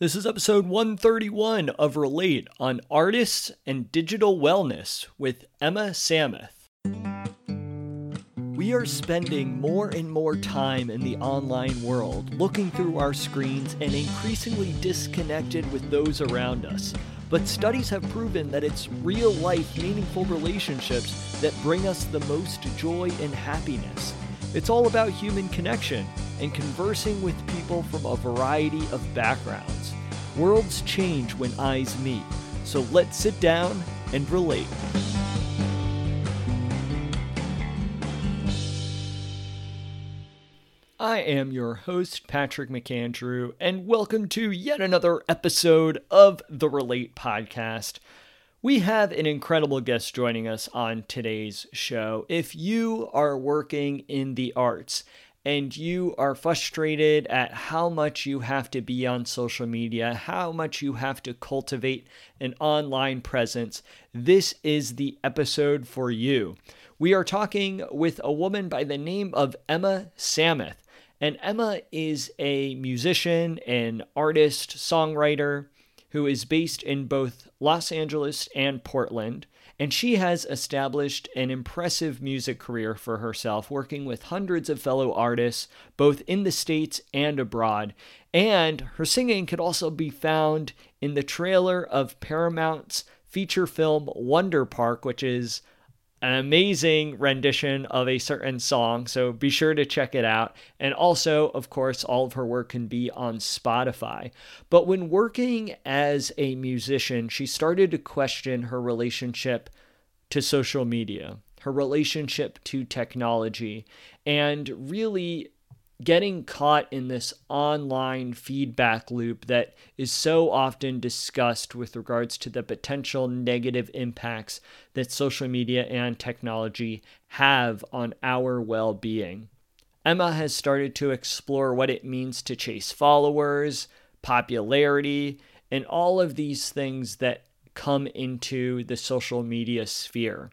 This is episode 131 of Relate on artists and digital wellness with Emma Samuth. We are spending more and more time in the online world, looking through our screens and increasingly disconnected with those around us. But studies have proven that it's real life, meaningful relationships that bring us the most joy and happiness. It's all about human connection and conversing with people from a variety of backgrounds. Worlds change when eyes meet, so let's sit down and relate. I am your host, Patrick McAndrew, and welcome to yet another episode of the Relate Podcast. We have an incredible guest joining us on today's show. If you are working in the arts and you are frustrated at how much you have to be on social media, how much you have to cultivate an online presence, this is the episode for you. We are talking with a woman by the name of Emma Samuth. And Emma is a musician, an artist, songwriter who is based in both Los Angeles and Portland. And she has established an impressive music career for herself, working with hundreds of fellow artists, both in the States and abroad. And her singing could also be found in the trailer of Paramount's feature film Wonder Park, which is an amazing rendition of a certain song, so be sure to check it out. And also, of course, all of her work can be on Spotify. But when working as a musician, she started to question her relationship to social media, her relationship to technology, and really getting caught in this online feedback loop that is so often discussed with regards to the potential negative impacts that social media and technology have on our well being. Emma has started to explore what it means to chase followers, popularity, and all of these things that come into the social media sphere.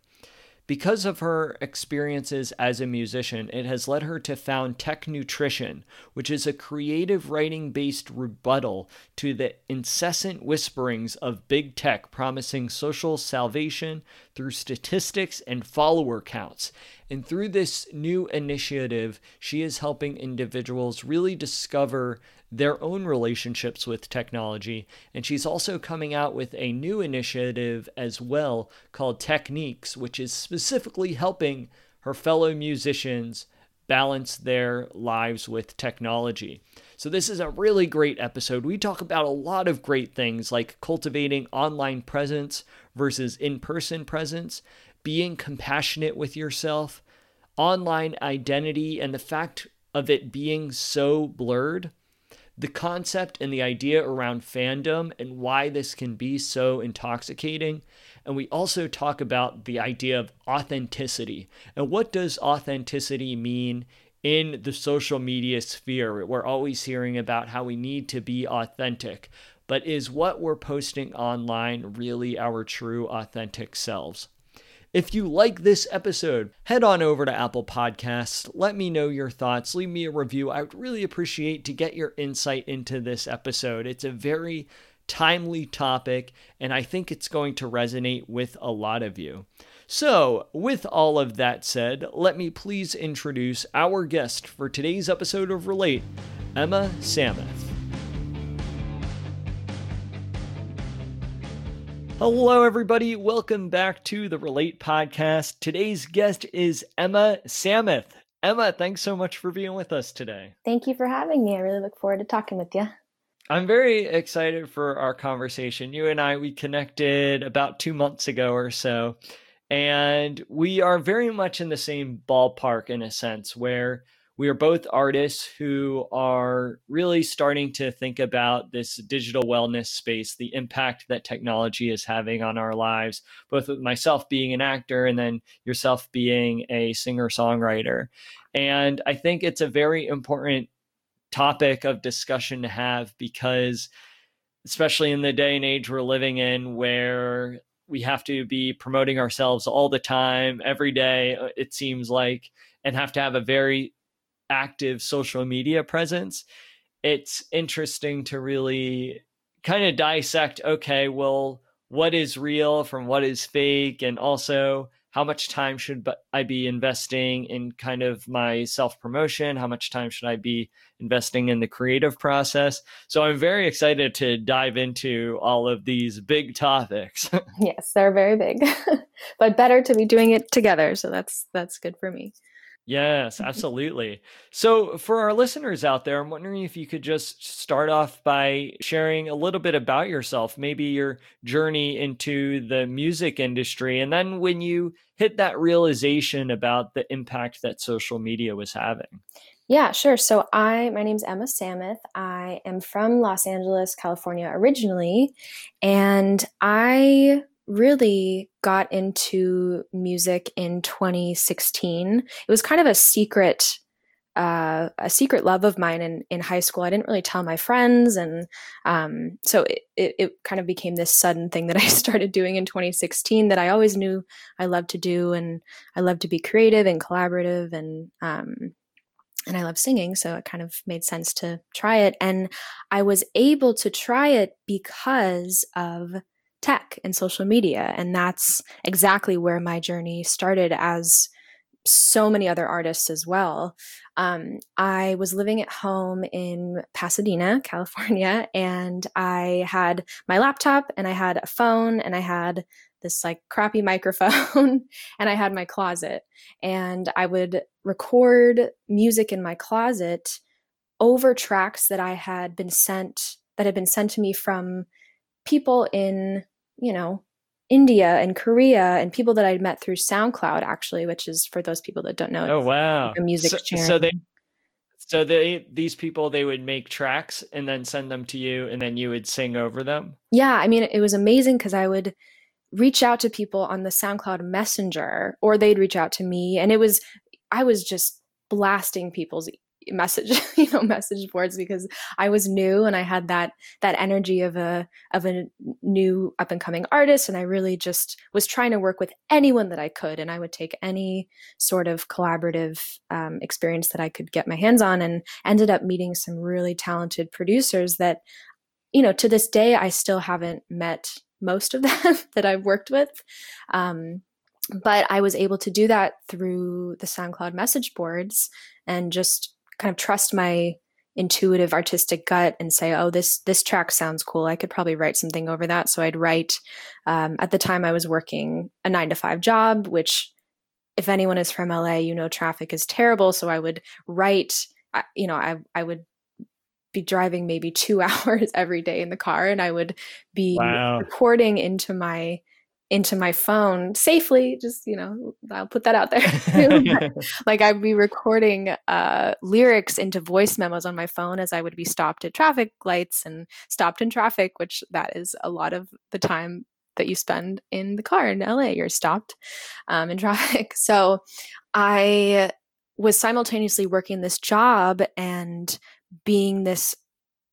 Because of her experiences as a musician, it has led her to found Tech Nutrition, which is a creative writing based rebuttal to the incessant whisperings of big tech promising social salvation through statistics and follower counts. And through this new initiative, she is helping individuals really discover their own relationships with technology. And she's also coming out with a new initiative as well called Techniques, which is specifically helping her fellow musicians balance their lives with technology. So, this is a really great episode. We talk about a lot of great things like cultivating online presence versus in person presence, being compassionate with yourself, online identity, and the fact of it being so blurred the concept and the idea around fandom and why this can be so intoxicating. And we also talk about the idea of authenticity and what does authenticity mean in the social media sphere. We're always hearing about how we need to be authentic, but is what we're posting online really our true authentic selves? If you like this episode, head on over to Apple Podcasts. Let me know your thoughts. Leave me a review. I would really appreciate to get your insight into this episode. It's a very timely topic, and I think it's going to resonate with a lot of you. So, with all of that said, let me please introduce our guest for today's episode of Relate, Emma Samuth. Hello, everybody. Welcome back to the Relate podcast. Today's guest is Emma Samuth. Emma, thanks so much for being with us today. Thank you for having me. I really look forward to talking with you. I'm very excited for our conversation. You and I, we connected about two months ago or so, and we are very much in the same ballpark in a sense where we are both artists who are really starting to think about this digital wellness space, the impact that technology is having on our lives, both with myself being an actor and then yourself being a singer songwriter. And I think it's a very important topic of discussion to have because, especially in the day and age we're living in, where we have to be promoting ourselves all the time, every day, uh, it seems like, and have to have a very active social media presence, it's interesting to really kind of dissect okay, well, what is real from what is fake, and also how much time should I be investing in kind of my self promotion? How much time should I be investing in the creative process? So I'm very excited to dive into all of these big topics. yes, they're very big, but better to be doing it together. So that's that's good for me. Yes, absolutely. So, for our listeners out there, I'm wondering if you could just start off by sharing a little bit about yourself, maybe your journey into the music industry, and then when you hit that realization about the impact that social media was having. Yeah, sure. So I my name's Emma Samuth. I am from Los Angeles, California originally, and I really got into music in 2016. It was kind of a secret uh, a secret love of mine in, in high school. I didn't really tell my friends. And um, so it, it, it, kind of became this sudden thing that I started doing in 2016 that I always knew I loved to do. And I love to be creative and collaborative and, um, and I love singing. So it kind of made sense to try it. And I was able to try it because of tech and social media. And that's exactly where my journey started as so many other artists as well. Um, I was living at home in Pasadena, California, and I had my laptop and I had a phone and I had this like crappy microphone and I had my closet. And I would record music in my closet over tracks that I had been sent that had been sent to me from people in you know, India and Korea and people that I'd met through SoundCloud actually, which is for those people that don't know. Oh wow. a music so, so they so they these people they would make tracks and then send them to you and then you would sing over them? Yeah, I mean it was amazing cuz I would reach out to people on the SoundCloud Messenger or they'd reach out to me and it was I was just blasting people's message you know message boards because i was new and i had that that energy of a of a new up and coming artist. And i really just was trying to work with anyone that i could. And i would take any sort of collaborative um, experience that i could get my hands on and ended up meeting some really talented producers that you know to this day i still haven't met most of them that i've worked with. Um, but I was able to do that through the SoundCloud message boards and just kind of trust my intuitive artistic gut and say oh this this track sounds cool. I could probably write something over that. So i'd write um, at the time i was working a nine to five job which if anyone is from la you know traffic is terrible. So i would write you know i, I would be driving maybe two hours every day in the car and i would be wow. recording into my into my phone safely just you know i'll put that out there. Like i'd be recording uh, lyrics into voice memos on my phone as i would be stopped at traffic lights and stopped in traffic which that is a lot of the time that you spend in the car in la you're stopped um, in traffic. So i was simultaneously working this job and being this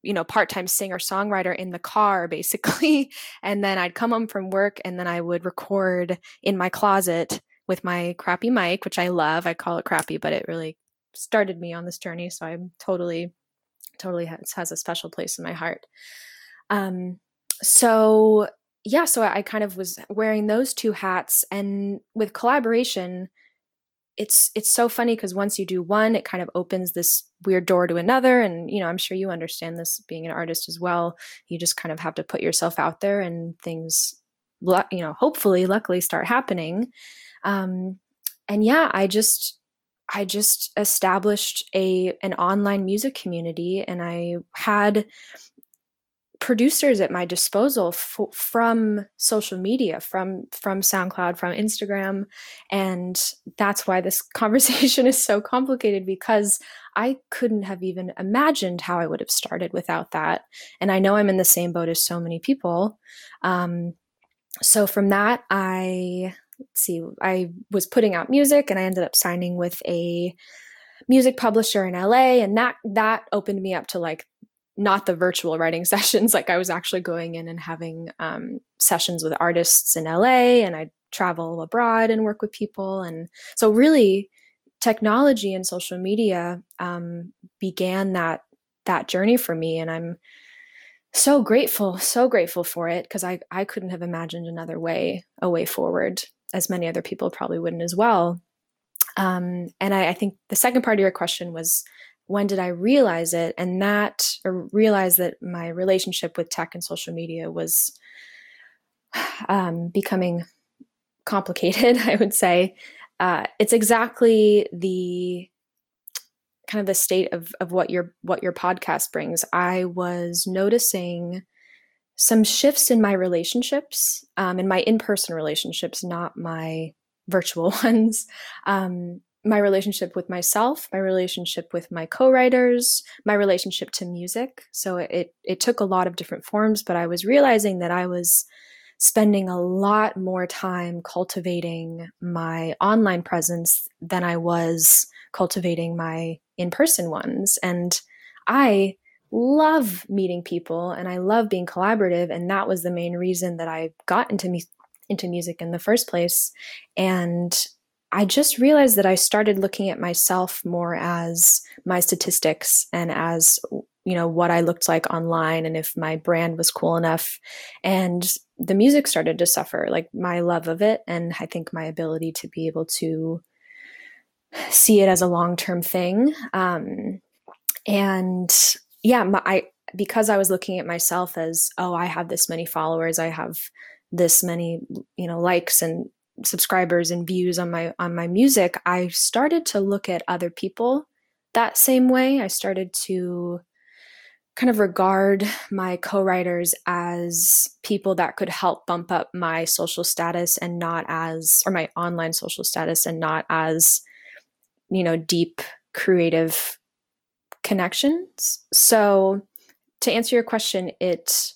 you know part-time singer songwriter in the car basically and then i'd come home from work and then i would record in my closet with my crappy mic which i love i call it crappy but it really started me on this journey so i'm totally totally has, has a special place in my heart. Um so yeah so i kind of was wearing those two hats and with collaboration it's it's so funny because once you do one it kind of opens this weird door to another and you know i'm sure you understand this being an artist as well. You just kind of have to put yourself out there and things you know hopefully luckily start happening. Um and yeah i just i just established a an online music community and i had producers at my disposal f- from social media from from SoundCloud from Instagram. And that's why this conversation is so complicated because I couldn't have even imagined how I would have started without that. And I know I'm in the same boat as so many people. Um, so from that I let's see I was putting out music and I ended up signing with a music publisher in LA and that that opened me up to like not the virtual writing sessions. Like I was actually going in and having um, sessions with artists in LA, and I travel abroad and work with people. And so, really, technology and social media um, began that that journey for me. And I'm so grateful, so grateful for it because I, I couldn't have imagined another way, a way forward, as many other people probably wouldn't as well. Um, and I, I think the second part of your question was when did I realize it? And that, or realize that my relationship with tech and social media was um, becoming complicated, I would say. Uh, it's exactly the kind of the state of, of what your what your podcast brings. I was noticing some shifts in my relationships, um, in my in-person relationships, not my virtual ones. Um, my relationship with myself, my relationship with my co-writers, my relationship to music. So it it took a lot of different forms, but I was realizing that I was spending a lot more time cultivating my online presence than I was cultivating my in-person ones. And I love meeting people and I love being collaborative and that was the main reason that I got into me into music in the first place. And I just realized that I started looking at myself more as my statistics and as you know what I looked like online and if my brand was cool enough. And the music started to suffer like my love of it and I think my ability to be able to see it as a long-term thing. Um, and yeah my, I because I was looking at myself as oh I have this many followers I have this many you know likes and subscribers and views on my on my music i started to look at other people that same way. I started to kind of regard my co-writers as people that could help bump up my social status and not as or my online social status and not as you know deep creative connections. So to answer your question it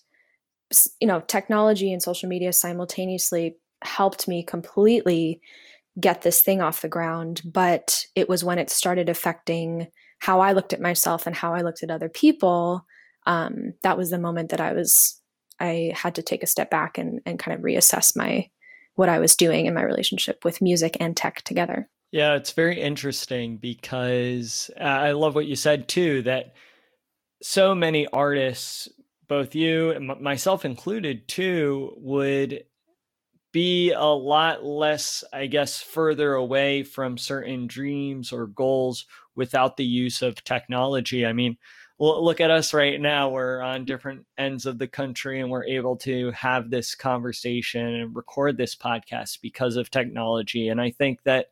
you know technology and social media simultaneously helped me completely get this thing off the ground. But it was when it started affecting how I looked at myself and how I looked at other people. Um, that was the moment that I was, I had to take a step back and, and kind of reassess my, what I was doing in my relationship with music and tech together. Yeah, it's very interesting because I love what you said too that so many artists, both you and myself included too, would be a lot less, I guess, further away from certain dreams or goals without the use of technology. I mean, look at us right now. We're on mm. different ends of the country and we're able to have this conversation and record this podcast because of technology. And I think that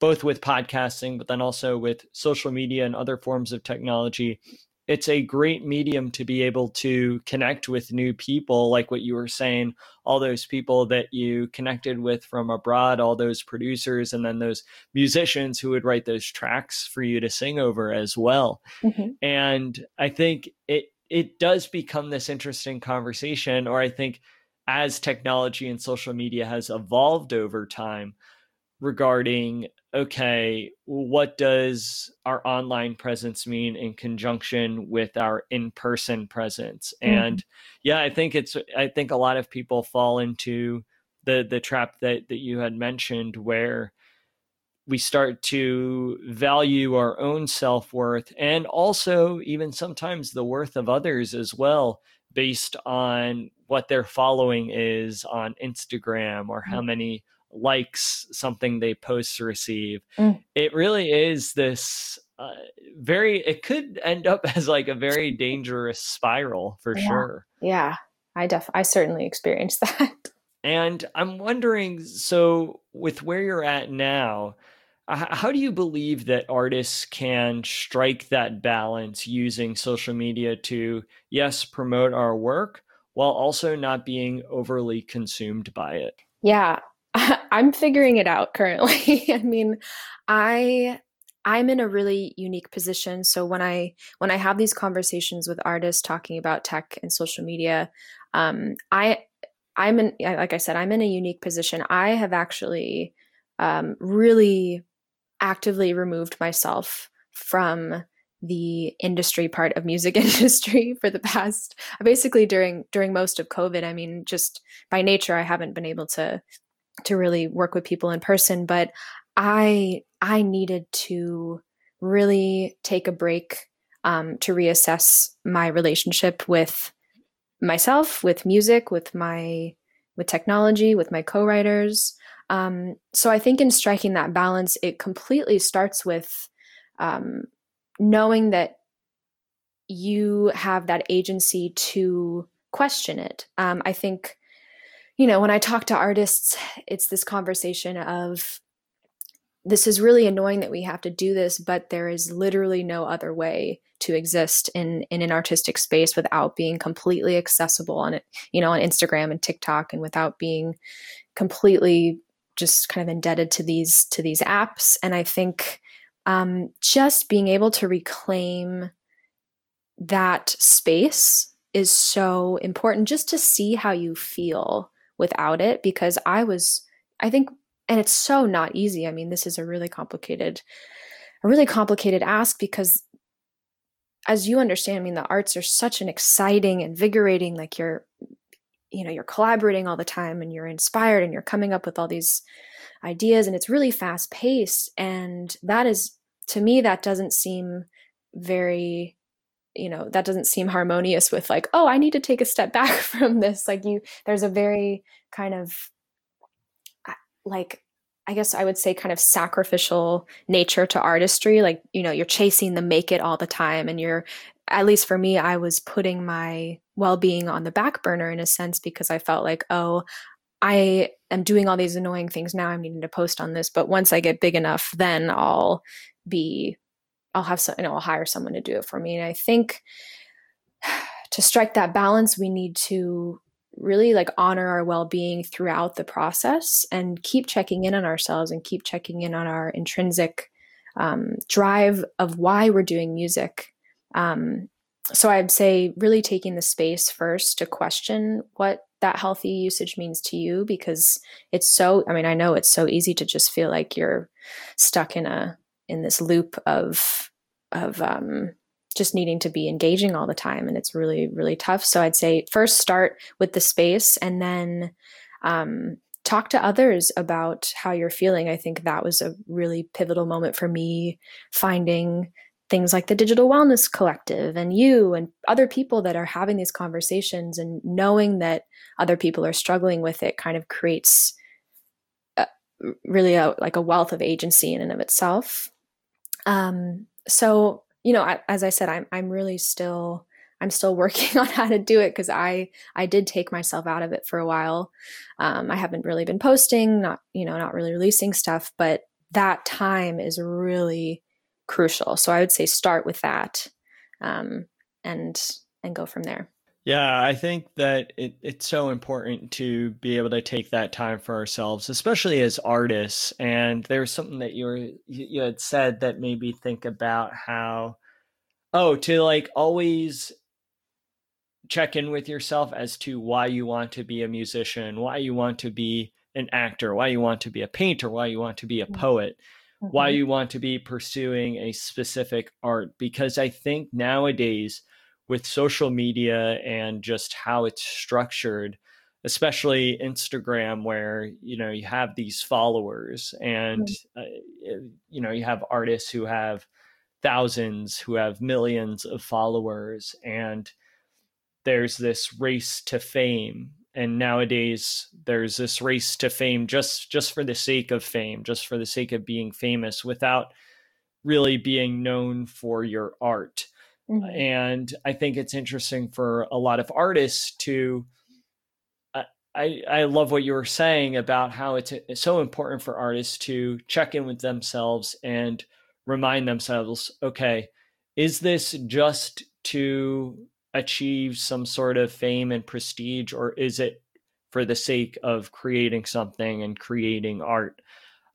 both with podcasting, but then also with social media and other forms of technology, it's a great medium to be able to connect with new people like what you were saying all those people that you connected with from abroad all those producers and then those musicians who would write those tracks for you to sing over as well mm-hmm. and i think it it does become this interesting conversation or i think as technology and social media has evolved over time regarding okay, what does our online presence mean in conjunction with our in-person presence? Mm-hmm. And yeah, I think it's I think a lot of people fall into the the trap that that you had mentioned where we start to value our own self-worth and also even sometimes the worth of others as well based on what their following is on Instagram or how mm-hmm. many likes something they post to receive. Mm. It really is this uh, very, it could end up as like a very dangerous spiral for yeah. sure. Yeah, I def, I certainly experienced that. And I'm wondering so, with where you're at now, how do you believe that artists can strike that balance using social media to, yes, promote our work while also not being overly consumed by it? Yeah, I'm figuring it out currently. I mean, I I'm in a really unique position. So when I when I have these conversations with artists talking about tech and social media, um, I I'm in like I said, I'm in a unique position. I have actually um, really actively removed myself from the industry part of music industry for the past basically during during most of covid i mean just by nature i haven't been able to to really work with people in person but i i needed to really take a break um, to reassess my relationship with myself, with music, with my with technology, with my co-writers. Um, so I think in striking that balance, it completely starts with um, knowing that you have that agency to question it. Um, I think, you know, when I talk to artists, it's this conversation of this is really annoying that we have to do this, but there is literally no other way to exist in in an artistic space without being completely accessible on it, you know, on Instagram and TikTok, and without being completely just kind of indebted to these to these apps. And I think um, just being able to reclaim that space is so important just to see how you feel without it because I was I think and it's so not easy. I mean, this is a really complicated, a really complicated ask because as you understand, I mean, the arts are such an exciting, invigorating, like you're, you know, you're collaborating all the time and you're inspired and you're coming up with all these ideas and it's really fast paced. And that is, to me, that doesn't seem very you know that doesn't seem harmonious with like oh i need to take a step back from this like you there's a very kind of like I guess I would say kind of sacrificial nature to artistry. Like, you know, you're chasing the make it all the time. And you're, at least for me, I was putting my well being on the back burner in a sense because I felt like, oh, I am doing all these annoying things now. I'm needing to post on this. But once I get big enough, then I'll be, I'll have some, you know, I'll hire someone to do it for me. And I think to strike that balance, we need to really like honor our well-being throughout the process and keep checking in on ourselves and keep checking in on our intrinsic um, drive of why we're doing music um, so i'd say really taking the space first to question what that healthy usage means to you because it's so i mean i know it's so easy to just feel like you're stuck in a in this loop of of um, just needing to be engaging all the time and it's really really tough. So i'd say first start with the space and then um, talk to others about how you're feeling. I think that was a really pivotal moment for me finding things like the digital wellness collective and you and other people that are having these conversations and knowing that other people are struggling with it kind of creates a, really a, like a wealth of agency in and of itself um, so you know, I, as I said, I'm I'm really still I'm still working on how to do it because I I did take myself out of it for a while. Um, I haven't really been posting, not you know, not really releasing stuff, but that time is really crucial. So I would say start with that, um, and and go from there. Yeah, I think that it, it's so important to be able to take that time for ourselves, especially as artists. And there's something that you were you had said that made me think about how, oh, to like always check in with yourself as to why you want to be a musician, why you want to be an actor, why you want to be a painter, why you want to be a mm-hmm. poet, mm-hmm. why you want to be pursuing a specific art. Because I think nowadays with social media and just how it's structured especially instagram where you know you have these followers and mm-hmm. uh, you know you have artists who have thousands who have millions of followers and there's this race to fame and nowadays there's this race to fame just just for the sake of fame just for the sake of being famous without really being known for your art Mm-hmm. And I think it's interesting for a lot of artists to. I, I love what you were saying about how it's, it's so important for artists to check in with themselves and remind themselves okay, is this just to achieve some sort of fame and prestige, or is it for the sake of creating something and creating art?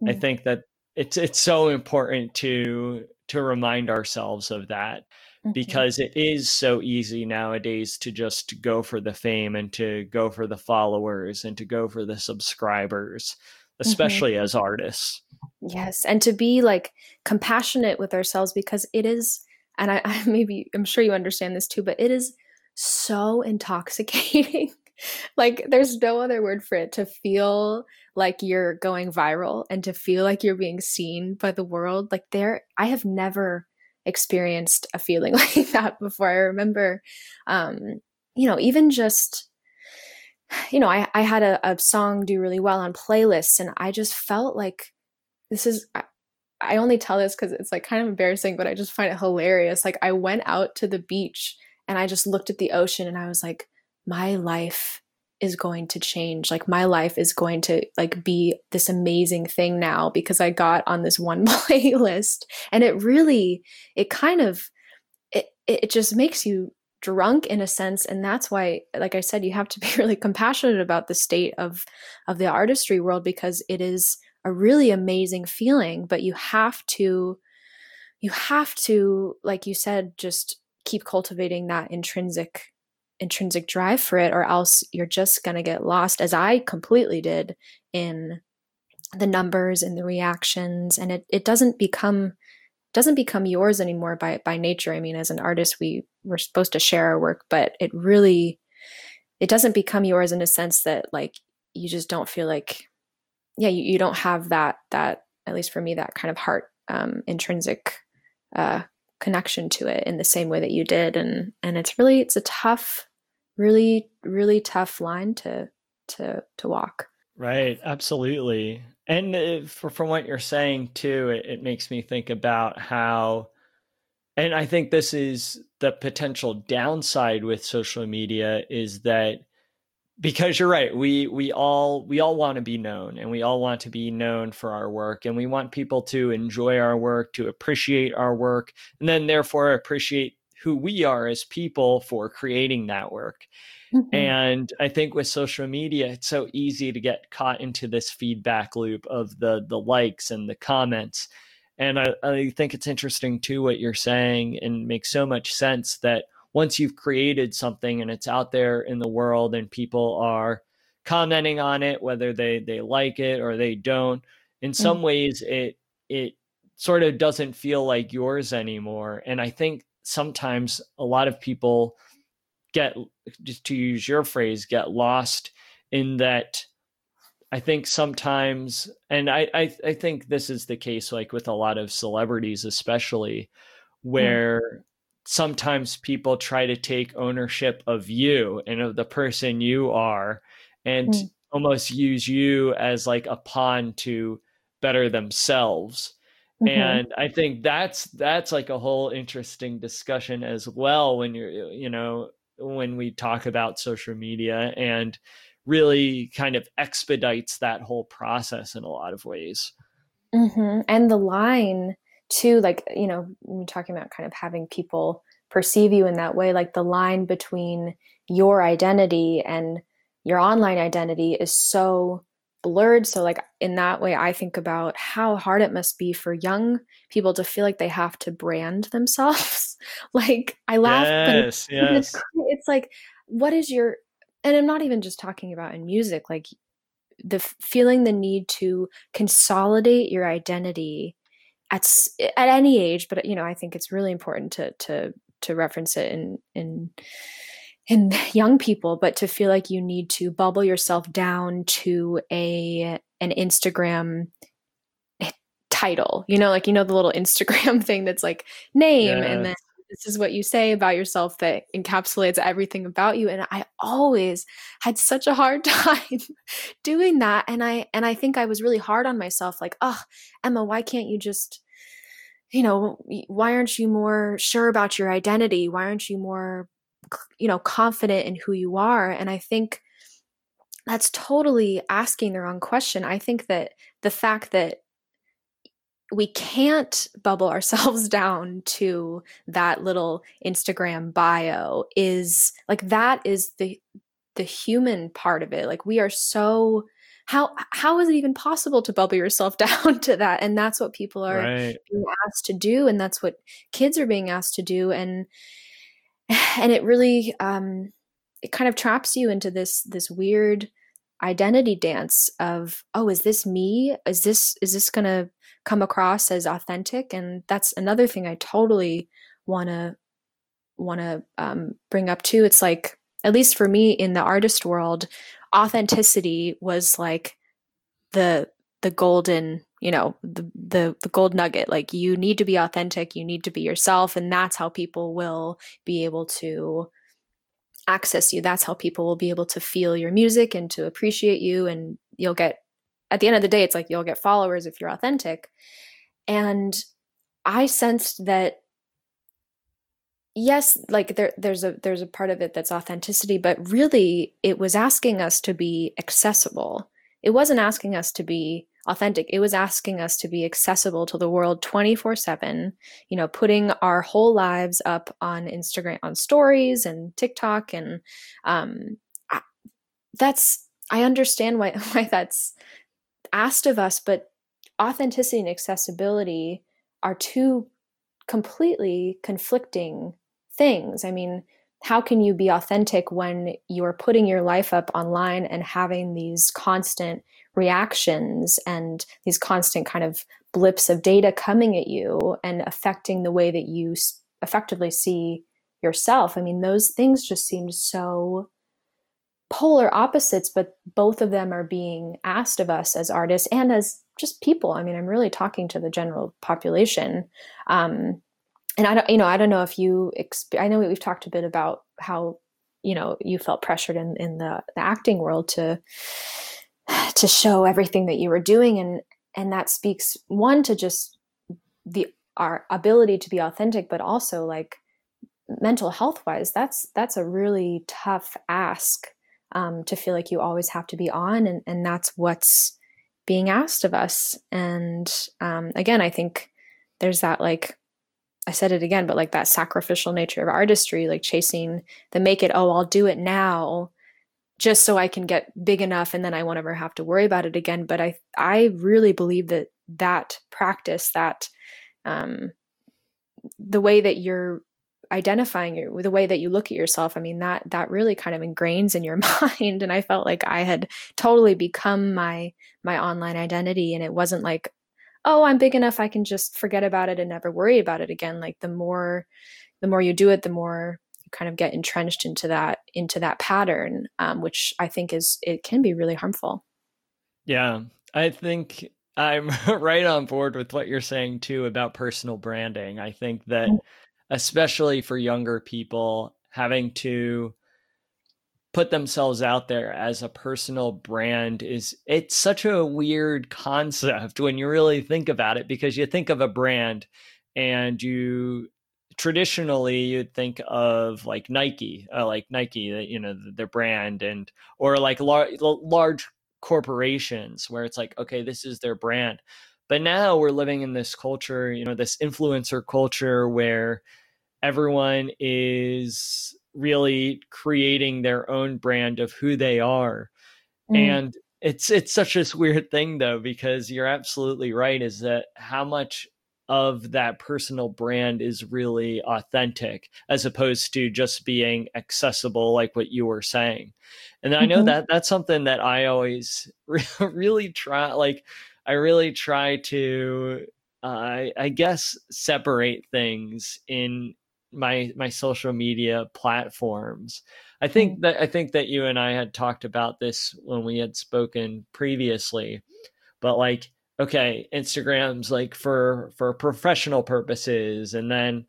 Mm-hmm. I think that it's it's so important to to remind ourselves of that mm-hmm. because it is so easy nowadays to just go for the fame and to go for the followers and to go for the subscribers, mm-hmm. especially mm-hmm. as artists. Yes, and to be like compassionate with ourselves because it is, and I, I maybe I'm sure you understand this too, but it is so intoxicating. like there's no other word for it to feel like you're going viral and to feel like you're being seen by the world like there i have never experienced a feeling like that before. I remember um, you know, even just, you know, I, I had a, a song do really well on playlists and I just felt like this is, I, I only tell this because it's like kind of embarrassing, but I just find it hilarious. Like I went out to the beach and I just looked at the ocean and I was like, my life is going to change. Like my life is going to like be this amazing thing now because I got on this one playlist. And it really it kind of it it just makes you drunk in a sense. And that's why like I said you have to be really compassionate about the state of of the artistry world because it is a really amazing feeling. But you have to you have to like you said just keep cultivating that intrinsic intrinsic drive for it or else you're just going to get lost as i completely did in the numbers and the reactions and it, it doesn't become doesn't become yours anymore by by nature. I mean as an artist we we're supposed to share our work but it really it doesn't become yours in a sense that like you just don't feel like yeah you, you don't have that that at least for me that kind of heart um intrinsic uh connection to it in the same way that you did. And and it's really it's a tough really really tough line to to to walk. Right. Absolutely. And uh, for, from what you're saying too it, it makes me think about how and i think this is the potential downside with social media is that because you're right we we all we all want to be known and we all want to be known for our work and we want people to enjoy our work to appreciate our work and then therefore appreciate who we are as people for creating that work mm-hmm. and i think with social media it's so easy to get caught into this feedback loop of the the likes and the comments and I, I think it's interesting too what you're saying and makes so much sense that once you've created something and it's out there in the world and people are commenting on it whether they they like it or they don't in mm. some mm-hmm. ways it it sort of doesn't feel like yours anymore and i think sometimes a lot of people get just to use your phrase get lost in that i think sometimes and i i, I think this is the case like with a lot of celebrities especially mm. where sometimes people try to take ownership of you and of the person you are and mm. almost use you as like a pawn to better themselves mm-hmm. and i think that's that's like a whole interesting discussion as well when you're you know when we talk about social media and really kind of expedites that whole process in a lot of ways mm-hmm. and the line too like you know talking about kind of having people perceive you in that way like the line between your identity and your online identity is so blurred so like in that way i think about how hard it must be for young people to feel like they have to brand themselves like i laugh yes, but yes. It's, it's like what is your and i'm not even just talking about in music like the feeling the need to consolidate your identity at at any age but you know i think it's really important to to to reference it in in in young people but to feel like you need to bubble yourself down to a an instagram title you know like you know the little instagram thing that's like name yes. and then this is what you say about yourself that encapsulates everything about you and i always had such a hard time doing that and i and i think i was really hard on myself like oh emma why can't you just you know why aren't you more sure about your identity? Why aren't you more you know confident in who you are? And i think that's totally asking the wrong question. I think that the fact that we can't bubble ourselves down to that little Instagram bio is like that is the the human part of it. Like we are so how how is it even possible to bubble yourself down to that? And that's what people are right. being asked to do and that's what kids are being asked to do and and it really um it kind of traps you into this this weird identity dance of oh is this me is this is this going to come across as authentic and that's another thing i totally want to want to um, bring up too it's like at least for me in the artist world authenticity was like the the golden you know the, the the gold nugget like you need to be authentic you need to be yourself and that's how people will be able to access you. That's how people will be able to feel your music and to appreciate you. And you'll get, at the end of the day, it's like you'll get followers if you're authentic. And I sensed that yes like there there's a there's a part of it that's authenticity but really it was asking us to be accessible. It wasn't asking us to be authentic. It was asking us to be accessible to the world 24/7 you know putting our whole lives up on Instagram on stories and TikTok and um that's I understand why why that's asked of us but authenticity and accessibility are two completely conflicting things. I mean, how can you be authentic when you're putting your life up online and having these constant reactions and these constant kind of blips of data coming at you and affecting the way that you effectively see yourself? I mean, those things just seemed so polar opposites, but both of them are being asked of us as artists and as just people. I mean, I'm really talking to the general population. Um, and I don't, you know, I don't know if you, exp- I know we've talked a bit about how, you know, you felt pressured in, in the, the acting world to, to show everything that you were doing. And, and that speaks one to just the, our ability to be authentic, but also like mental health wise, that's, that's a really tough ask um, to feel like you always have to be on. And, and that's what's being asked of us. And um, again, I think there's that like, I said it again, but like that sacrificial nature of artistry, like chasing the make it, oh, I'll do it now just so I can get big enough and then I won't ever have to worry about it again. But I I really believe that that practice, that um the way that you're identifying your the way that you look at yourself, I mean that that really kind of ingrains in your mind. And I felt like I had totally become my my online identity and it wasn't like oh i'm big enough i can just forget about it and never worry about it again. Like the more the more you do it the more you kind of get entrenched into that into that pattern um, which i think is it can be really harmful. Yeah i think i'm right on board with what you're saying too about personal branding. I think that mm. especially for younger people having to put themselves out there as a personal brand is it's such a weird concept when you really think about it because you think of a brand and you traditionally you'd think of like Nike, uh, like Nike, you know, their brand and or like lar- large corporations where it's like okay, this is their brand. But now we're living in this culture, you know, this influencer culture where everyone is really creating their own brand of who they are. Mm. And it's it's such a weird thing though because you're absolutely right is that how much of that personal brand is really authentic as opposed to just being accessible like what you were saying and i know mm-hmm. that that's something that i always really try like i really try to uh, i guess separate things in my my social media platforms. I think hmm. that I think that you and I had talked about this when we had spoken previously. But like okay, Instagram's like for for professional purposes and then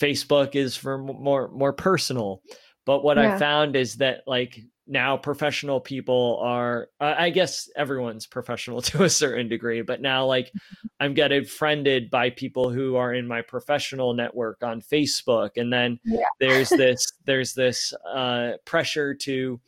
Facebook is for more more personal. But what yeah. I found is that like now professional people are uh, i guess everyone's professional to a certain degree but now like i'm getting friended by people who are in my professional network on facebook and then yeah. there's this there's this uh, pressure to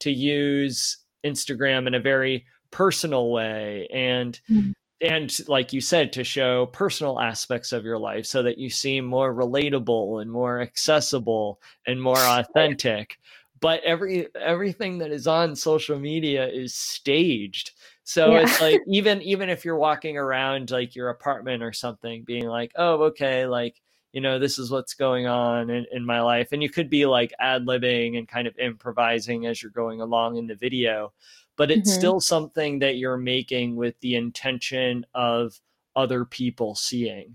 to use instagram in a very personal way and mm-hmm. and like you said to show personal aspects of your life so that you seem more relatable and more accessible and more authentic but every everything that is on social media is staged so yeah. it's like even even if you're walking around like your apartment or something being like oh okay like you know this is what's going on in, in my life and you could be like ad-libbing and kind of improvising as you're going along in the video but it's mm-hmm. still something that you're making with the intention of other people seeing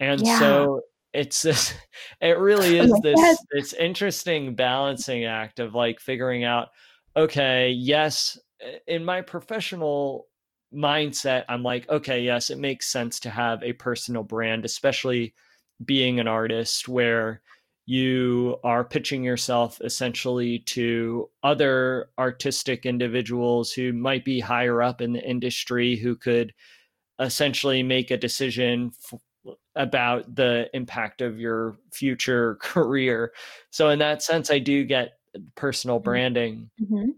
and yeah. so it's this it really oh is this this interesting balancing act of like figuring out okay yes in my professional mindset i'm like okay yes it makes sense to have a personal brand especially being an artist where you are pitching yourself essentially to other artistic individuals who might be higher up in the industry who could essentially make a decision f- about the impact of your future career. So in that sense I do get personal mm-hmm. branding. Mm-hmm.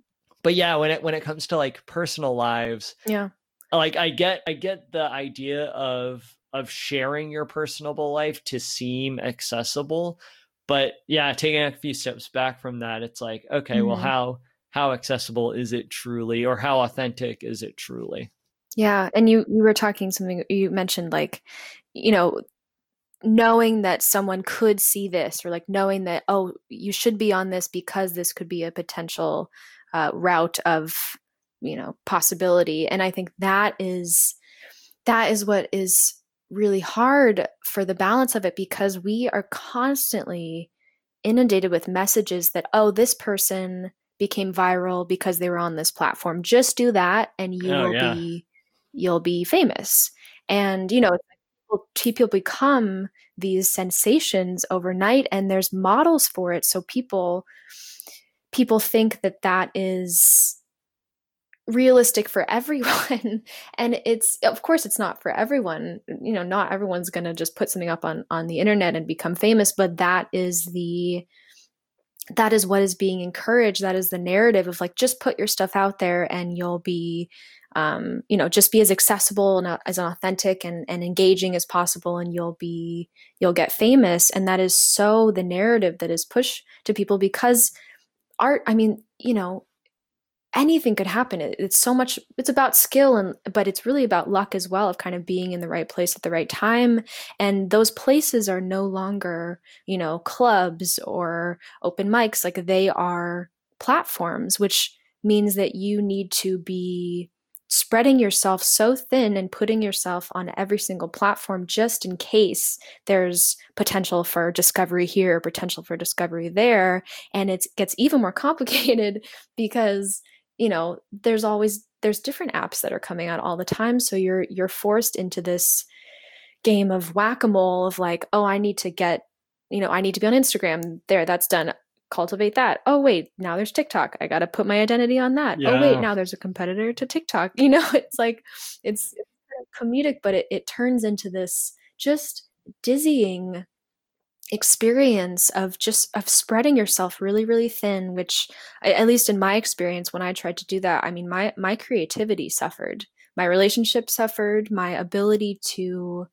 But yeah, when it when it comes to like personal lives, yeah. Like I get I get the idea of of sharing your personable life to seem accessible, but yeah taking a few steps back from that it's like okay mm-hmm. well how how accessible is it truly or how authentic is it truly yeah and you you were talking something you mentioned like you know knowing that someone could see this or like knowing that oh you should be on this because this could be a potential uh, route of you know possibility and i think that is that is what is really hard for the balance of it because we are constantly inundated with messages that, oh, this person became viral because they were on this platform. Just do that and you oh, will yeah. be you'll be famous. And you know, people become these sensations overnight and there's models for it. So people people think that that is realistic for everyone. And it's of course it's not for everyone. You know not everyone's going to just put something up on on the internet and become famous but that is the that is what is being encouraged. That is the narrative of like just put your stuff out there and you'll be um, you know just be as accessible and uh, as authentic and, and engaging as possible and you'll be you'll get famous. And that is so the narrative that is pushed to people because art i mean you know anything could happen. It's so much it's about skill and but it's really about luck as well of kind of being in the right place at the right time. And those places are no longer you know clubs or open mics. Like they are platforms which means that you need to be spreading yourself so thin and putting yourself on every single platform just in case there's potential for discovery here potential for discovery there. And it gets even more complicated because you know there's always there's different apps that are coming out all the time. So you're you're forced into this game of whack-a-mole of like oh i need to get you know i need to be on instagram. There that's done cultivate that. Oh wait now there's tiktok. I got to put my identity on that. Yeah. oh wait now there's a competitor to tiktok. You know it's like it's, comedic but it, it turns into this just dizzying experience of just of spreading yourself really really thin which at least in my experience when i tried to do that i mean my my creativity suffered. My relationship suffered. My ability to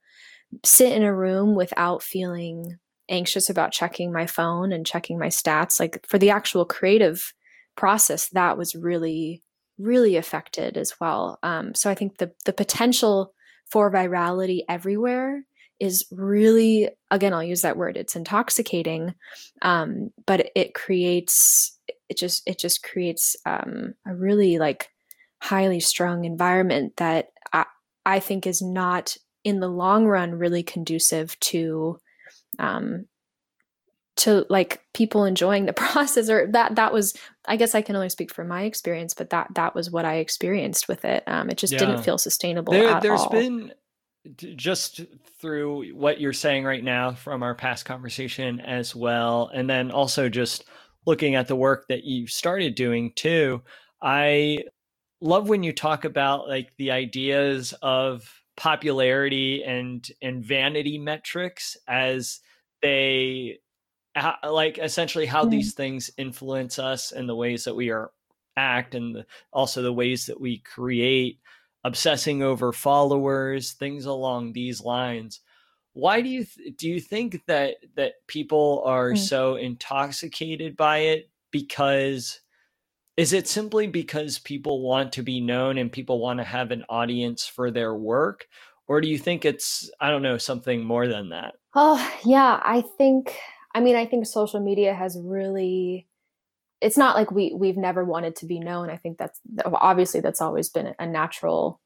sit in a room without feeling anxious about checking my phone and checking my stats like for the actual creative process that was really really affected as well. Um, so i think the the potential for virality everywhere is really again i'll use that word it's intoxicating um, but it creates it just it just creates um, a really like highly strung environment that I, I think is not in the long run really conducive to um, to like people enjoying the process or that that was i guess i can only speak from my experience but that that was what i experienced with it um, it just yeah. didn't feel sustainable there, there's all. been just through what you're saying right now from our past conversation as well and then also just looking at the work that you started doing too i love when you talk about like the ideas of popularity and and vanity metrics as they like essentially how mm-hmm. these things influence us and the ways that we are act and the, also the ways that we create obsessing over followers, things along these lines. Why do you th- do you think that that people are mm. so intoxicated by it because is it simply because people want to be known and people want to have an audience for their work or do you think it's I don't know something more than that? Oh, yeah, I think I mean I think social media has really it's not like we we've never wanted to be known. I think that's obviously that's always been a natural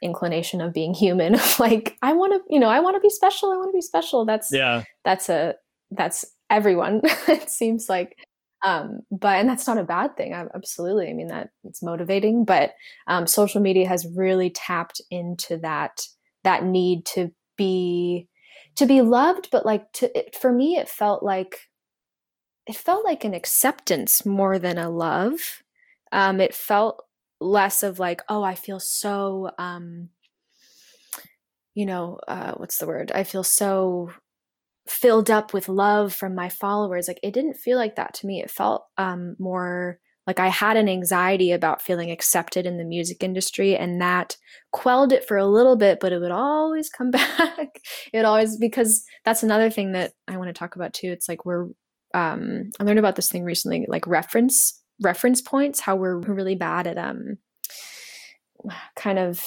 inclination of being human. like I want to, you know, I want to be special. I want to be special. That's yeah. That's a that's everyone. it seems like, um, but and that's not a bad thing. I, absolutely. I mean that it's motivating, but um, social media has really tapped into that that need to be to be loved, but like to it, for me, it felt like it felt like an acceptance more than a love. Um, it felt less of like, oh, I feel so, um, you know, uh, what's the word? I feel so filled up with love from my followers. Like it didn't feel like that to me. It felt um, more like I had an anxiety about feeling accepted in the music industry, and that quelled it for a little bit, but it would always come back. it always, because that's another thing that I want to talk about too. It's like we're, um, I learned about this thing recently, like reference, reference points, how we're really bad at, um, kind of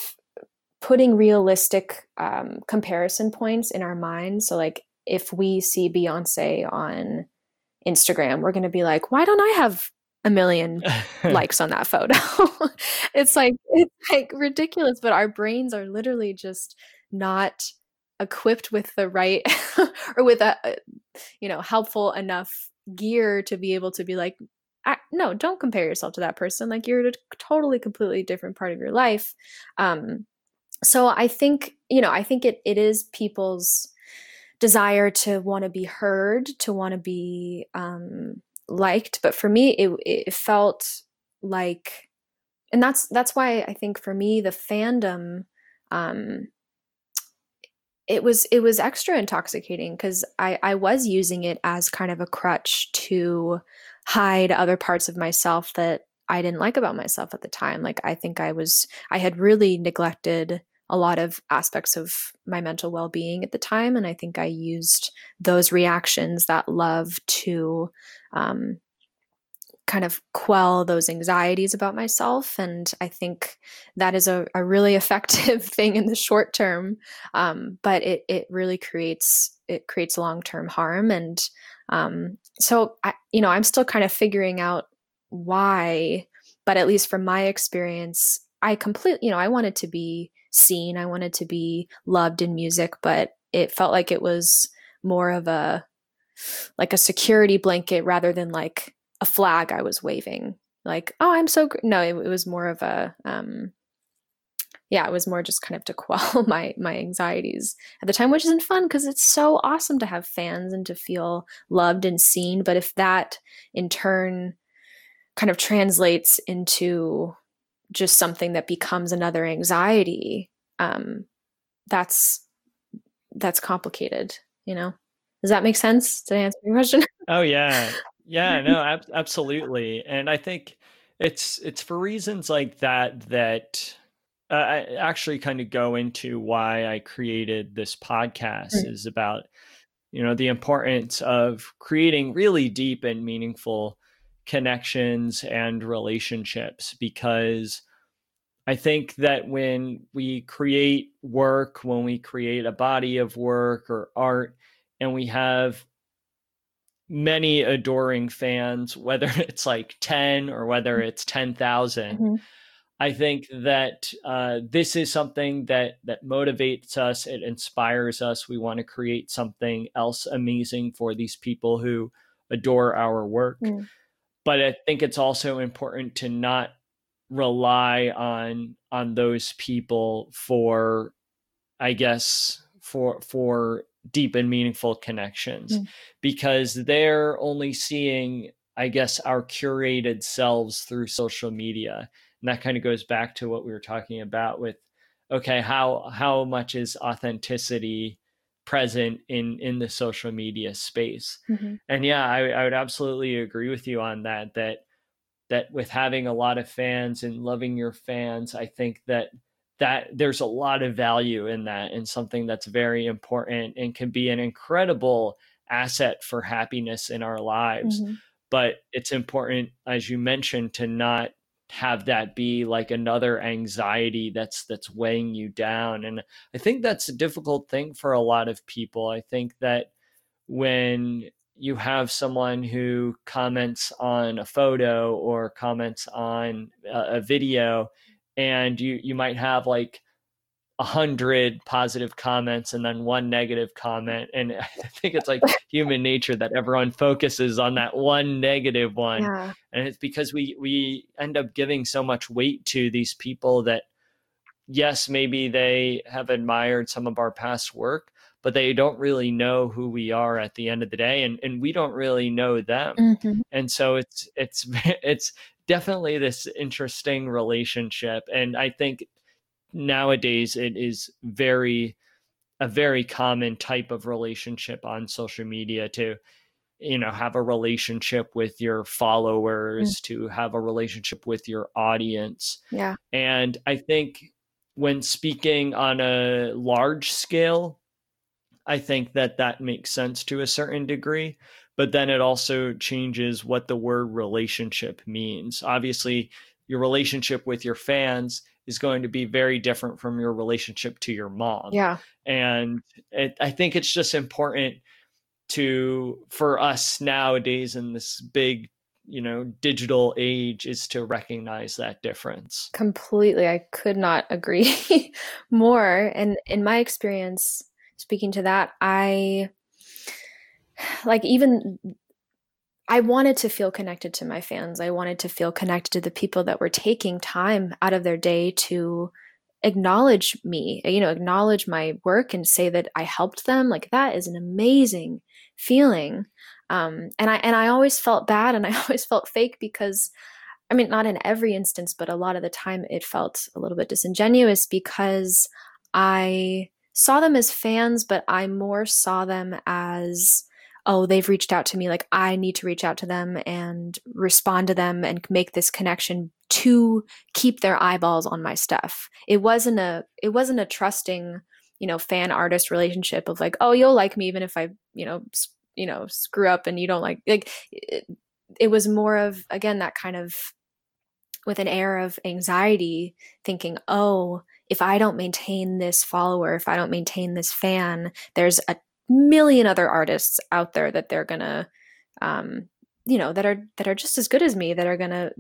putting realistic um, comparison points in our minds. So, like, if we see Beyonce on Instagram, we're going to be like, why don't I have a million likes on that photo. it's like it's like ridiculous, but our brains are literally just not equipped with the right or with a you know helpful enough gear to be able to be like no don't compare yourself to that person like you're a totally completely different part of your life um so i think you know i think it it is people's desire to want to be heard to want to be um liked but for me it it felt like and that's that's why I think for me the fandom um it was it was extra intoxicating because I, I was using it as kind of a crutch to hide other parts of myself that I didn't like about myself at the time. Like I think I was I had really neglected a lot of aspects of my mental well being at the time. And I think I used those reactions, that love, to um, kind of quell those anxieties about myself. And I think that is a, a really effective thing in the short term. Um, but it, it really creates, it creates long-term harm. And um, so I, you know, I'm still kind of figuring out why, but at least from my experience, I completely, you know, I wanted to be seen. I wanted to be loved in music, but it felt like it was more of a like a security blanket rather than like a flag I was waving. Like, oh, I'm so gr-. no. It, it, was more of a um, yeah. It was more just kind of to quell my my anxieties at the time, which isn't fun because it's so awesome to have fans and to feel loved and seen. But if that in turn kind of translates into just something that becomes another anxiety um, that's that's complicated you know? Does that make sense? Did i answer your question? Oh yeah. Yeah no ab- absolutely. And i think it's it's for reasons like that that uh, i actually kind of go into why i created this podcast mm-hmm. is about you know the importance of creating really deep and meaningful connections and relationships because I think that when we create work, when we create a body of work or art, and we have many adoring fans, whether it's like 10 or whether mm-hmm. it's 10,000, mm-hmm. I think that uh, this is something that that motivates us. It inspires us. We want to create something else amazing for these people who adore our work. Mm but I think it's also important to not rely on on those people for I guess for for deep and meaningful connections mm. because they're only seeing I guess our curated selves through social media. And that kind of goes back to what we were talking about with okay, how how much is authenticity present in in the social media space mm-hmm. and yeah I, I would absolutely agree with you on that that that with having a lot of fans and loving your fans i think that that there's a lot of value in that and something that's very important and can be an incredible asset for happiness in our lives mm-hmm. but it's important as you mentioned to not have that be like another anxiety that's that's weighing you down and i think that's a difficult thing for a lot of people. I think that when you have someone who comments on a photo or comments on a, a video and you you might have like a hundred positive comments and then one negative comment. And I think it's like human nature that everyone focuses on that one negative one. Yeah. And it's because we we end up giving so much weight to these people that yes, maybe they have admired some of our past work, but they don't really know who we are at the end of the day and, and we don't really know them mm-hmm. and so it's it's it's definitely this interesting relationship and i think nowadays it is very a very common type of relationship on social media to you know have a relationship with your followers mm. to have a relationship with your audience. Yeah. And i think when speaking on a large scale i think that that makes sense to a certain degree but then it also changes what the word relationship means. Obviously your relationship with your fans is going to be very different from your relationship to your mom. Yeah. And it, i think it's just important to for us nowadays in this big you know digital age is to recognize that difference. Completely. I could not agree more. And in my experience speaking to that i like even I wanted to feel connected to my fans. I wanted to feel connected to the people that were taking time out of their day to acknowledge me, you know, acknowledge my work and say that I helped them. Like that is an amazing feeling. Um, and I and I always felt bad and I always felt fake because I mean not in every instance, but a lot of the time it felt a little bit disingenuous because I saw them as fans, but I more saw them as oh, they've reached out to me. Like, I need to reach out to them and respond to them and make this connection to keep their eyeballs on my stuff. It wasn't a, it wasn't a trusting you know fan artist relationship of like oh you'll like me even if i you know you know screw up and you don't like like it, it was more of again that kind of with an air of anxiety thinking oh if i don't maintain this follower if i don't maintain this fan there's a million other artists out there that they're gonna um you know that are that are just as good as me that are gonna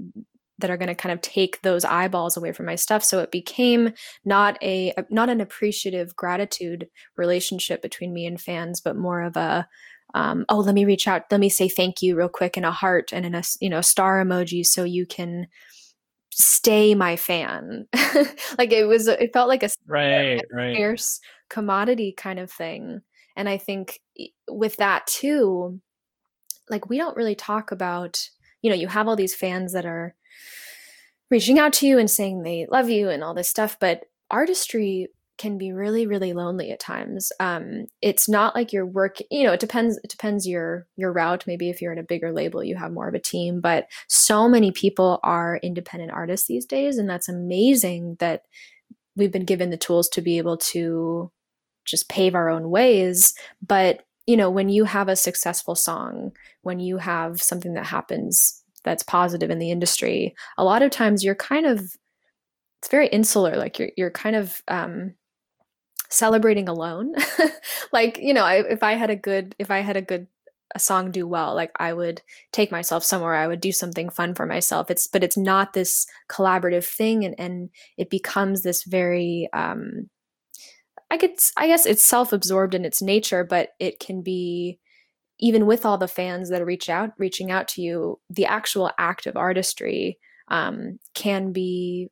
that are to kind of take those eyeballs away from my stuff. So it became not a not an appreciative gratitude relationship between me and fans but more of a um, oh let me reach out let me say thank you real quick in a heart and in a you know star emoji so you can stay my fan. Like it was it felt like a right right. scarce commodity kind of thing and i think with that too like we don't really talk about you know you have all these fans that are reaching out to you and saying they love you and all this stuff but artistry can be really really lonely at times. Um, it's not like your work you know it depends it depends your your route. Maybe if you're in a bigger label you have more of a team but so many people are independent artists these days and that's amazing that we've been given the tools to be able to just pave our own ways. But you know when you have a successful song when you have something that happens that's positive in the industry a lot of times you're kind of it's very insular like you're you're kind of um celebrating alone. Like you know I, if i had a good if i had a good a song do well like i would take myself somewhere i would do something fun for myself. It's but it's not this collaborative thing and and it becomes this very um i could i guess it's self-absorbed in its nature but it can be even with all the fans that reach out reaching out to you the actual act of artistry um, can be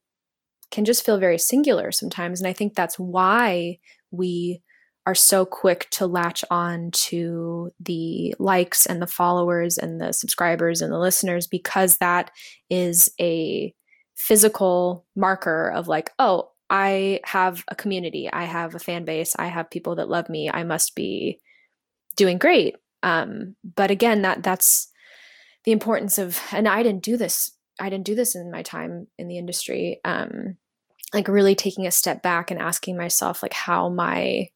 can just feel very singular sometimes and i think that's why we are so quick to latch on to the likes and the followers and the subscribers and the listeners because that is a physical marker of like oh i have a community i have a fan base i have people that love me i must be doing great um, but again, that that's the importance of, and I didn't do this. I didn't do this in my time in the industry. Um, like really taking a step back and asking myself, like, how my,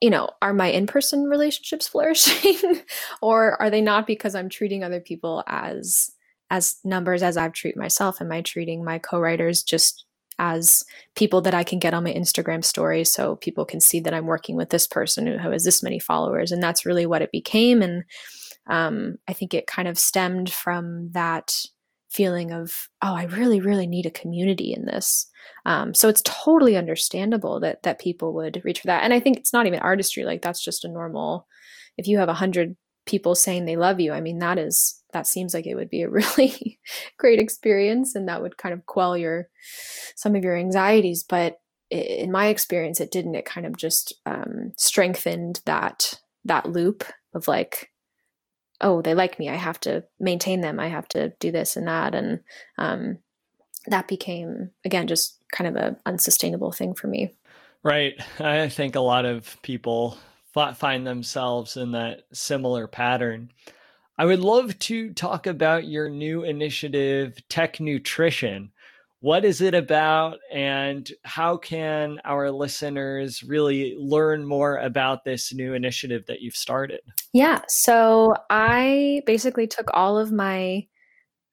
you know, are my in-person relationships flourishing, or are they not because I'm treating other people as as numbers as I've treated myself? Am I treating my co-writers just as people that I can get on my Instagram story so people can see that I'm working with this person who has this many followers. And that's really what it became. And um, I think it kind of stemmed from that feeling of, oh, I really, really need a community in this. Um, so it's totally understandable that that people would reach for that. And I think it's not even artistry, like that's just a normal if you have a hundred people saying they love you, I mean that is that seems like it would be a really great experience and that would kind of quell your some of your anxieties but in my experience, it didn't. It kind of just um, strengthened that that loop of like, oh, they like me. I have to maintain them. I have to do this and that, and um, that became again just kind of a unsustainable thing for me. Right. I think a lot of people find themselves in that similar pattern. I would love to talk about your new initiative, Tech Nutrition. What is it about, and how can our listeners really learn more about this new initiative that you've started? Yeah, so I basically took all of my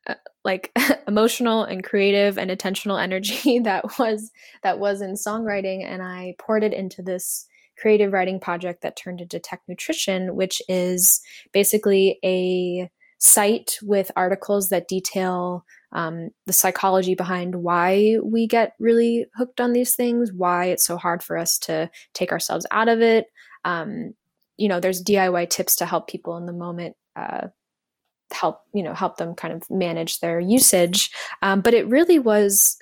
uh, like emotional and creative and attentional energy that was that was in songwriting and I poured it into this creative writing project that turned into Tech Nutrition, which is basically a site with articles that detail um, the psychology behind why we get really hooked on these things, why it's so hard for us to take ourselves out of it. Um, you know, there's DIY tips to help people in the moment. Uh, help you know help them kind of manage their usage um, but it really was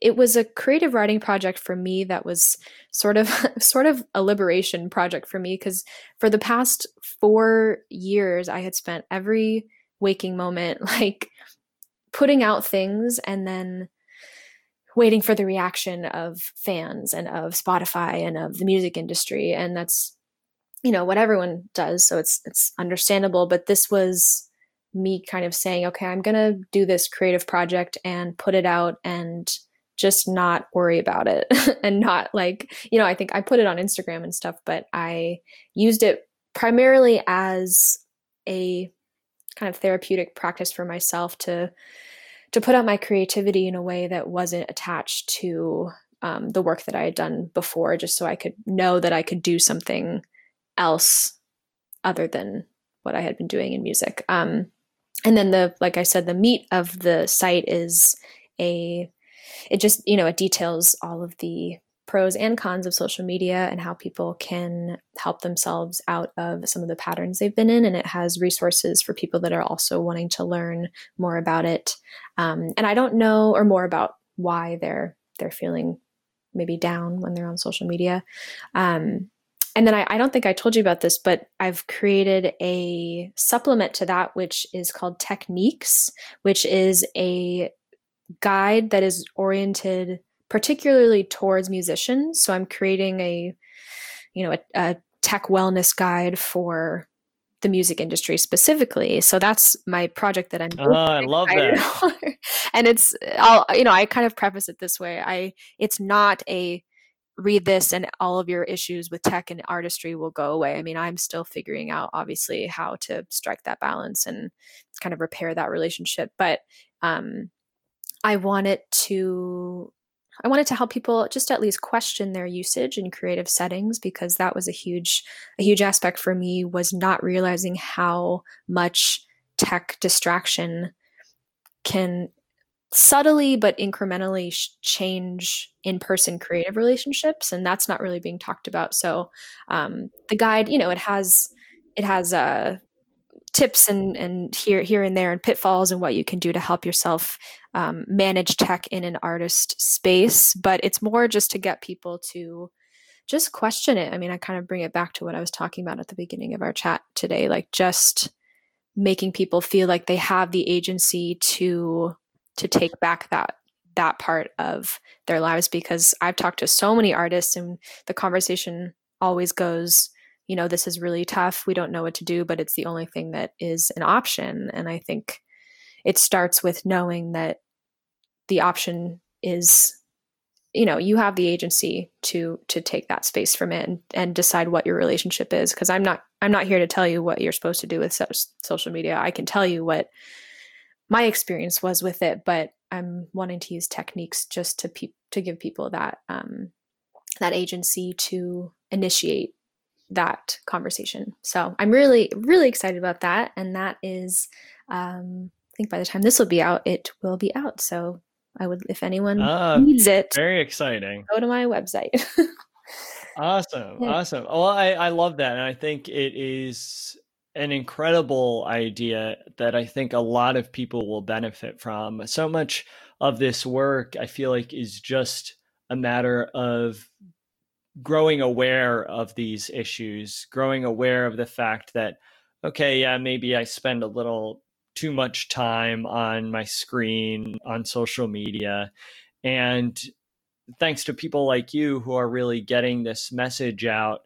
it, was a creative writing project for me that was sort of sort of a liberation project for me because for the past four years i had spent every waking moment like putting out things and then waiting for the reaction of fans and of spotify and of the music industry. And that's you know what everyone does so it's it's understandable. But this was me kind of saying okay i'm going to do this creative project and put it out and just not worry about it and not like, you know, I think I put it on Instagram and stuff, but I used it primarily as a kind of therapeutic practice for myself to to put out my creativity in a way that wasn't attached to um, the work that I had done before, just so I could know that I could do something else other than what I had been doing in music. Um, and then the like I said, the meat of the site is a it just you know it details all of the pros and cons of social media and how people can help themselves out of some of the patterns they've been in. And it has resources for people that are also wanting to learn more about it. Um, and i don't know or more about why they're they're feeling maybe down when they're on social media. Um, and then I, I, don't think I told you about this, but I've created a supplement to that, which is called Techniques, which is a guide that is oriented particularly towards musicians. So I'm creating a, you know, a, a tech wellness guide for the music industry specifically. So that's my project that I'm. Oh, I love that. and it's, I'll, you know, I kind of preface it this way. I, it's not a read this and all of your issues with tech and artistry will go away. I mean, I'm still figuring out obviously how to strike that balance and kind of repair that relationship. But um, I wanted to I wanted to help people just at least question their usage in creative settings because that was a huge a huge aspect for me was not realizing how much tech distraction can subtly but incrementally sh- change in-person creative relationships and that's not really being talked about. So um, the guide you know it has it has uh, tips and and here here and there and pitfalls and what you can do to help yourself um, manage tech in an artist space, but it's more just to get people to just question it. I mean, I kind of bring it back to what I was talking about at the beginning of our chat today, like just making people feel like they have the agency to to take back that that part of their lives because I've talked to so many artists and the conversation always goes, you know, this is really tough. We don't know what to do, but it's the only thing that is an option. And I think it starts with knowing that the option is you know you have the agency to to take that space from it and, and decide what your relationship is because i'm not i'm not here to tell you what you're supposed to do with so- social media i can tell you what my experience was with it but i'm wanting to use techniques just to pe- to give people that um that agency to initiate that conversation so i'm really really excited about that and that is um i think by the time this will be out it will be out so I would, if anyone uh, needs it, very exciting. Go to my website. awesome, yeah. awesome. Well, I I love that, and I think it is an incredible idea that I think a lot of people will benefit from. So much of this work, I feel like, is just a matter of growing aware of these issues, growing aware of the fact that, okay, yeah, maybe I spend a little too much time on my screen, on social media. And thanks to people like you who are really getting this message out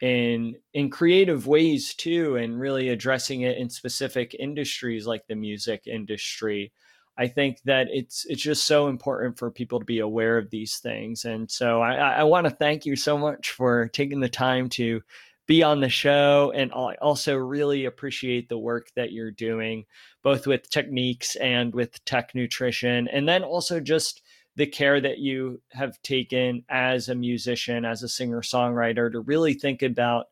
in in creative ways too and really addressing it in specific industries like the music industry I think that it's it's just so important for people to be aware of these things. And so I, I want to thank you so much for taking the time to be on the show and I also really appreciate the work that you're doing both with techniques and with tech nutrition and then also just the care that you have taken as a musician as a singer songwriter to really think about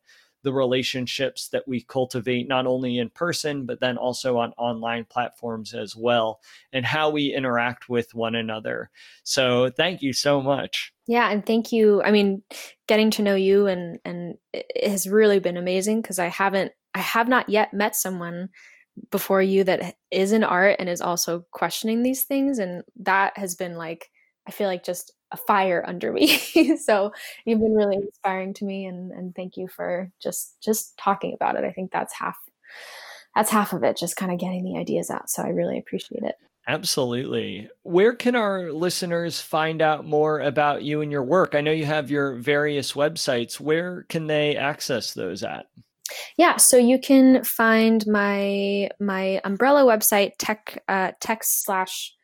the relationships that we cultivate not only in person but then also on online platforms as well and how we interact with one another. So thank you so much. Yeah and thank you. I mean getting to know you and and it has really been amazing because i haven't i have not yet met someone before you that is in art and is also questioning these things and that has been like i feel like just a fire under me. so you've been really inspiring to me and, and thank you for just just talking about it. I think that's half that's half of it, just kind of getting the ideas out. So I really appreciate it. Absolutely. Where can our listeners find out more about you and your work? I know you have your various websites. Where can they access those at? Yeah, so you can find my my umbrella website tech uh, tech slash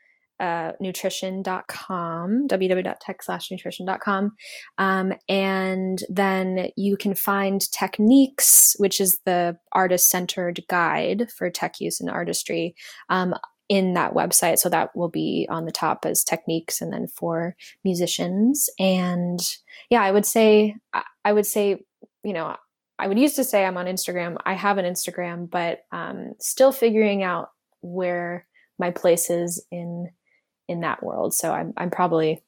uh, nutrition.com, www.tech slash nutrition.com. Um, and then you can find techniques, which is the artist centered guide for tech use and artistry. Um, in that website. So that will be on the top as techniques and then for musicians. And yeah, I would say, I would say, you know, I would used to say I'm on Instagram. I have an Instagram, but um, still figuring out where my place is in in that world. So I'm I'm probably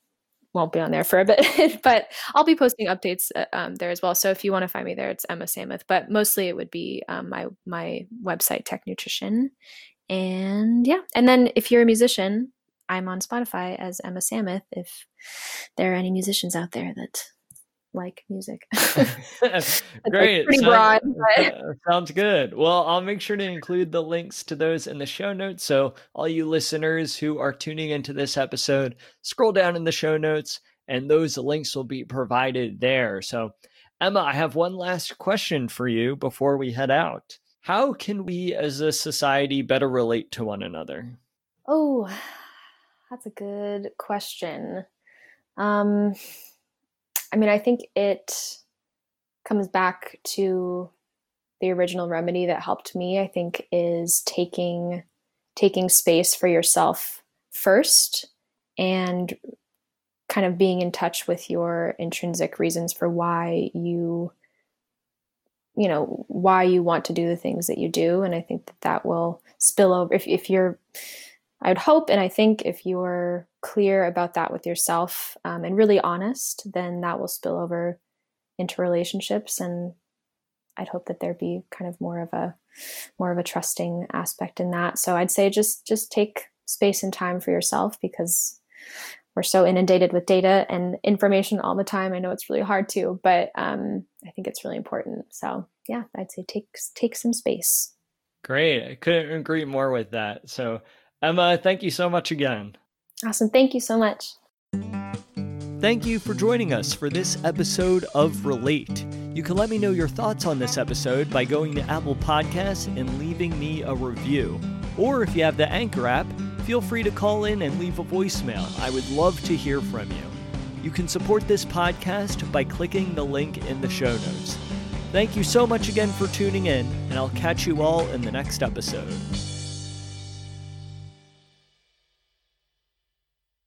won't be on there for a bit, but I'll be posting updates uh, um, there as well. So if you want to find me there, it's Emma Samuth. But mostly it would be um, my my website, Tech Nutrition, and yeah. And then if you're a musician, I'm on Spotify as Emma Samuth. If there are any musicians out there that like music. Great. pretty broad. But... Sounds good. Well, I'll make sure to include the links to those in the show notes. So, all you listeners who are tuning into this episode, scroll down in the show notes and those links will be provided there. So, Emma, I have one last question for you before we head out. How can we as a society better relate to one another? Oh, that's a good question. Um, I mean, I think it comes back to the original remedy that helped me, I think, is taking taking space for yourself first and kind of being in touch with your intrinsic reasons for why you you know why you want to do the things that you do. And i think that that will spill over if, if you're I would hope and I think if you're clear about that with yourself um, and really honest, then that will spill over into relationships. And I'd hope that there be kind of more of a more of a trusting aspect in that. So I'd say just just take space and time for yourself because we're so inundated with data and information all the time. I know it's really hard to, but um, I think it's really important. So yeah, I'd say take take some space. Great. I couldn't agree more with that. So Emma, thank you so much again. Awesome. Thank you so much. Thank you for joining us for this episode of Relate. You can let me know your thoughts on this episode by going to Apple Podcasts and leaving me a review. Or if you have the Anchor app, feel free to call in and leave a voicemail. I would love to hear from you. You can support this podcast by clicking the link in the show notes. Thank you so much again for tuning in, and I'll catch you all in the next episode.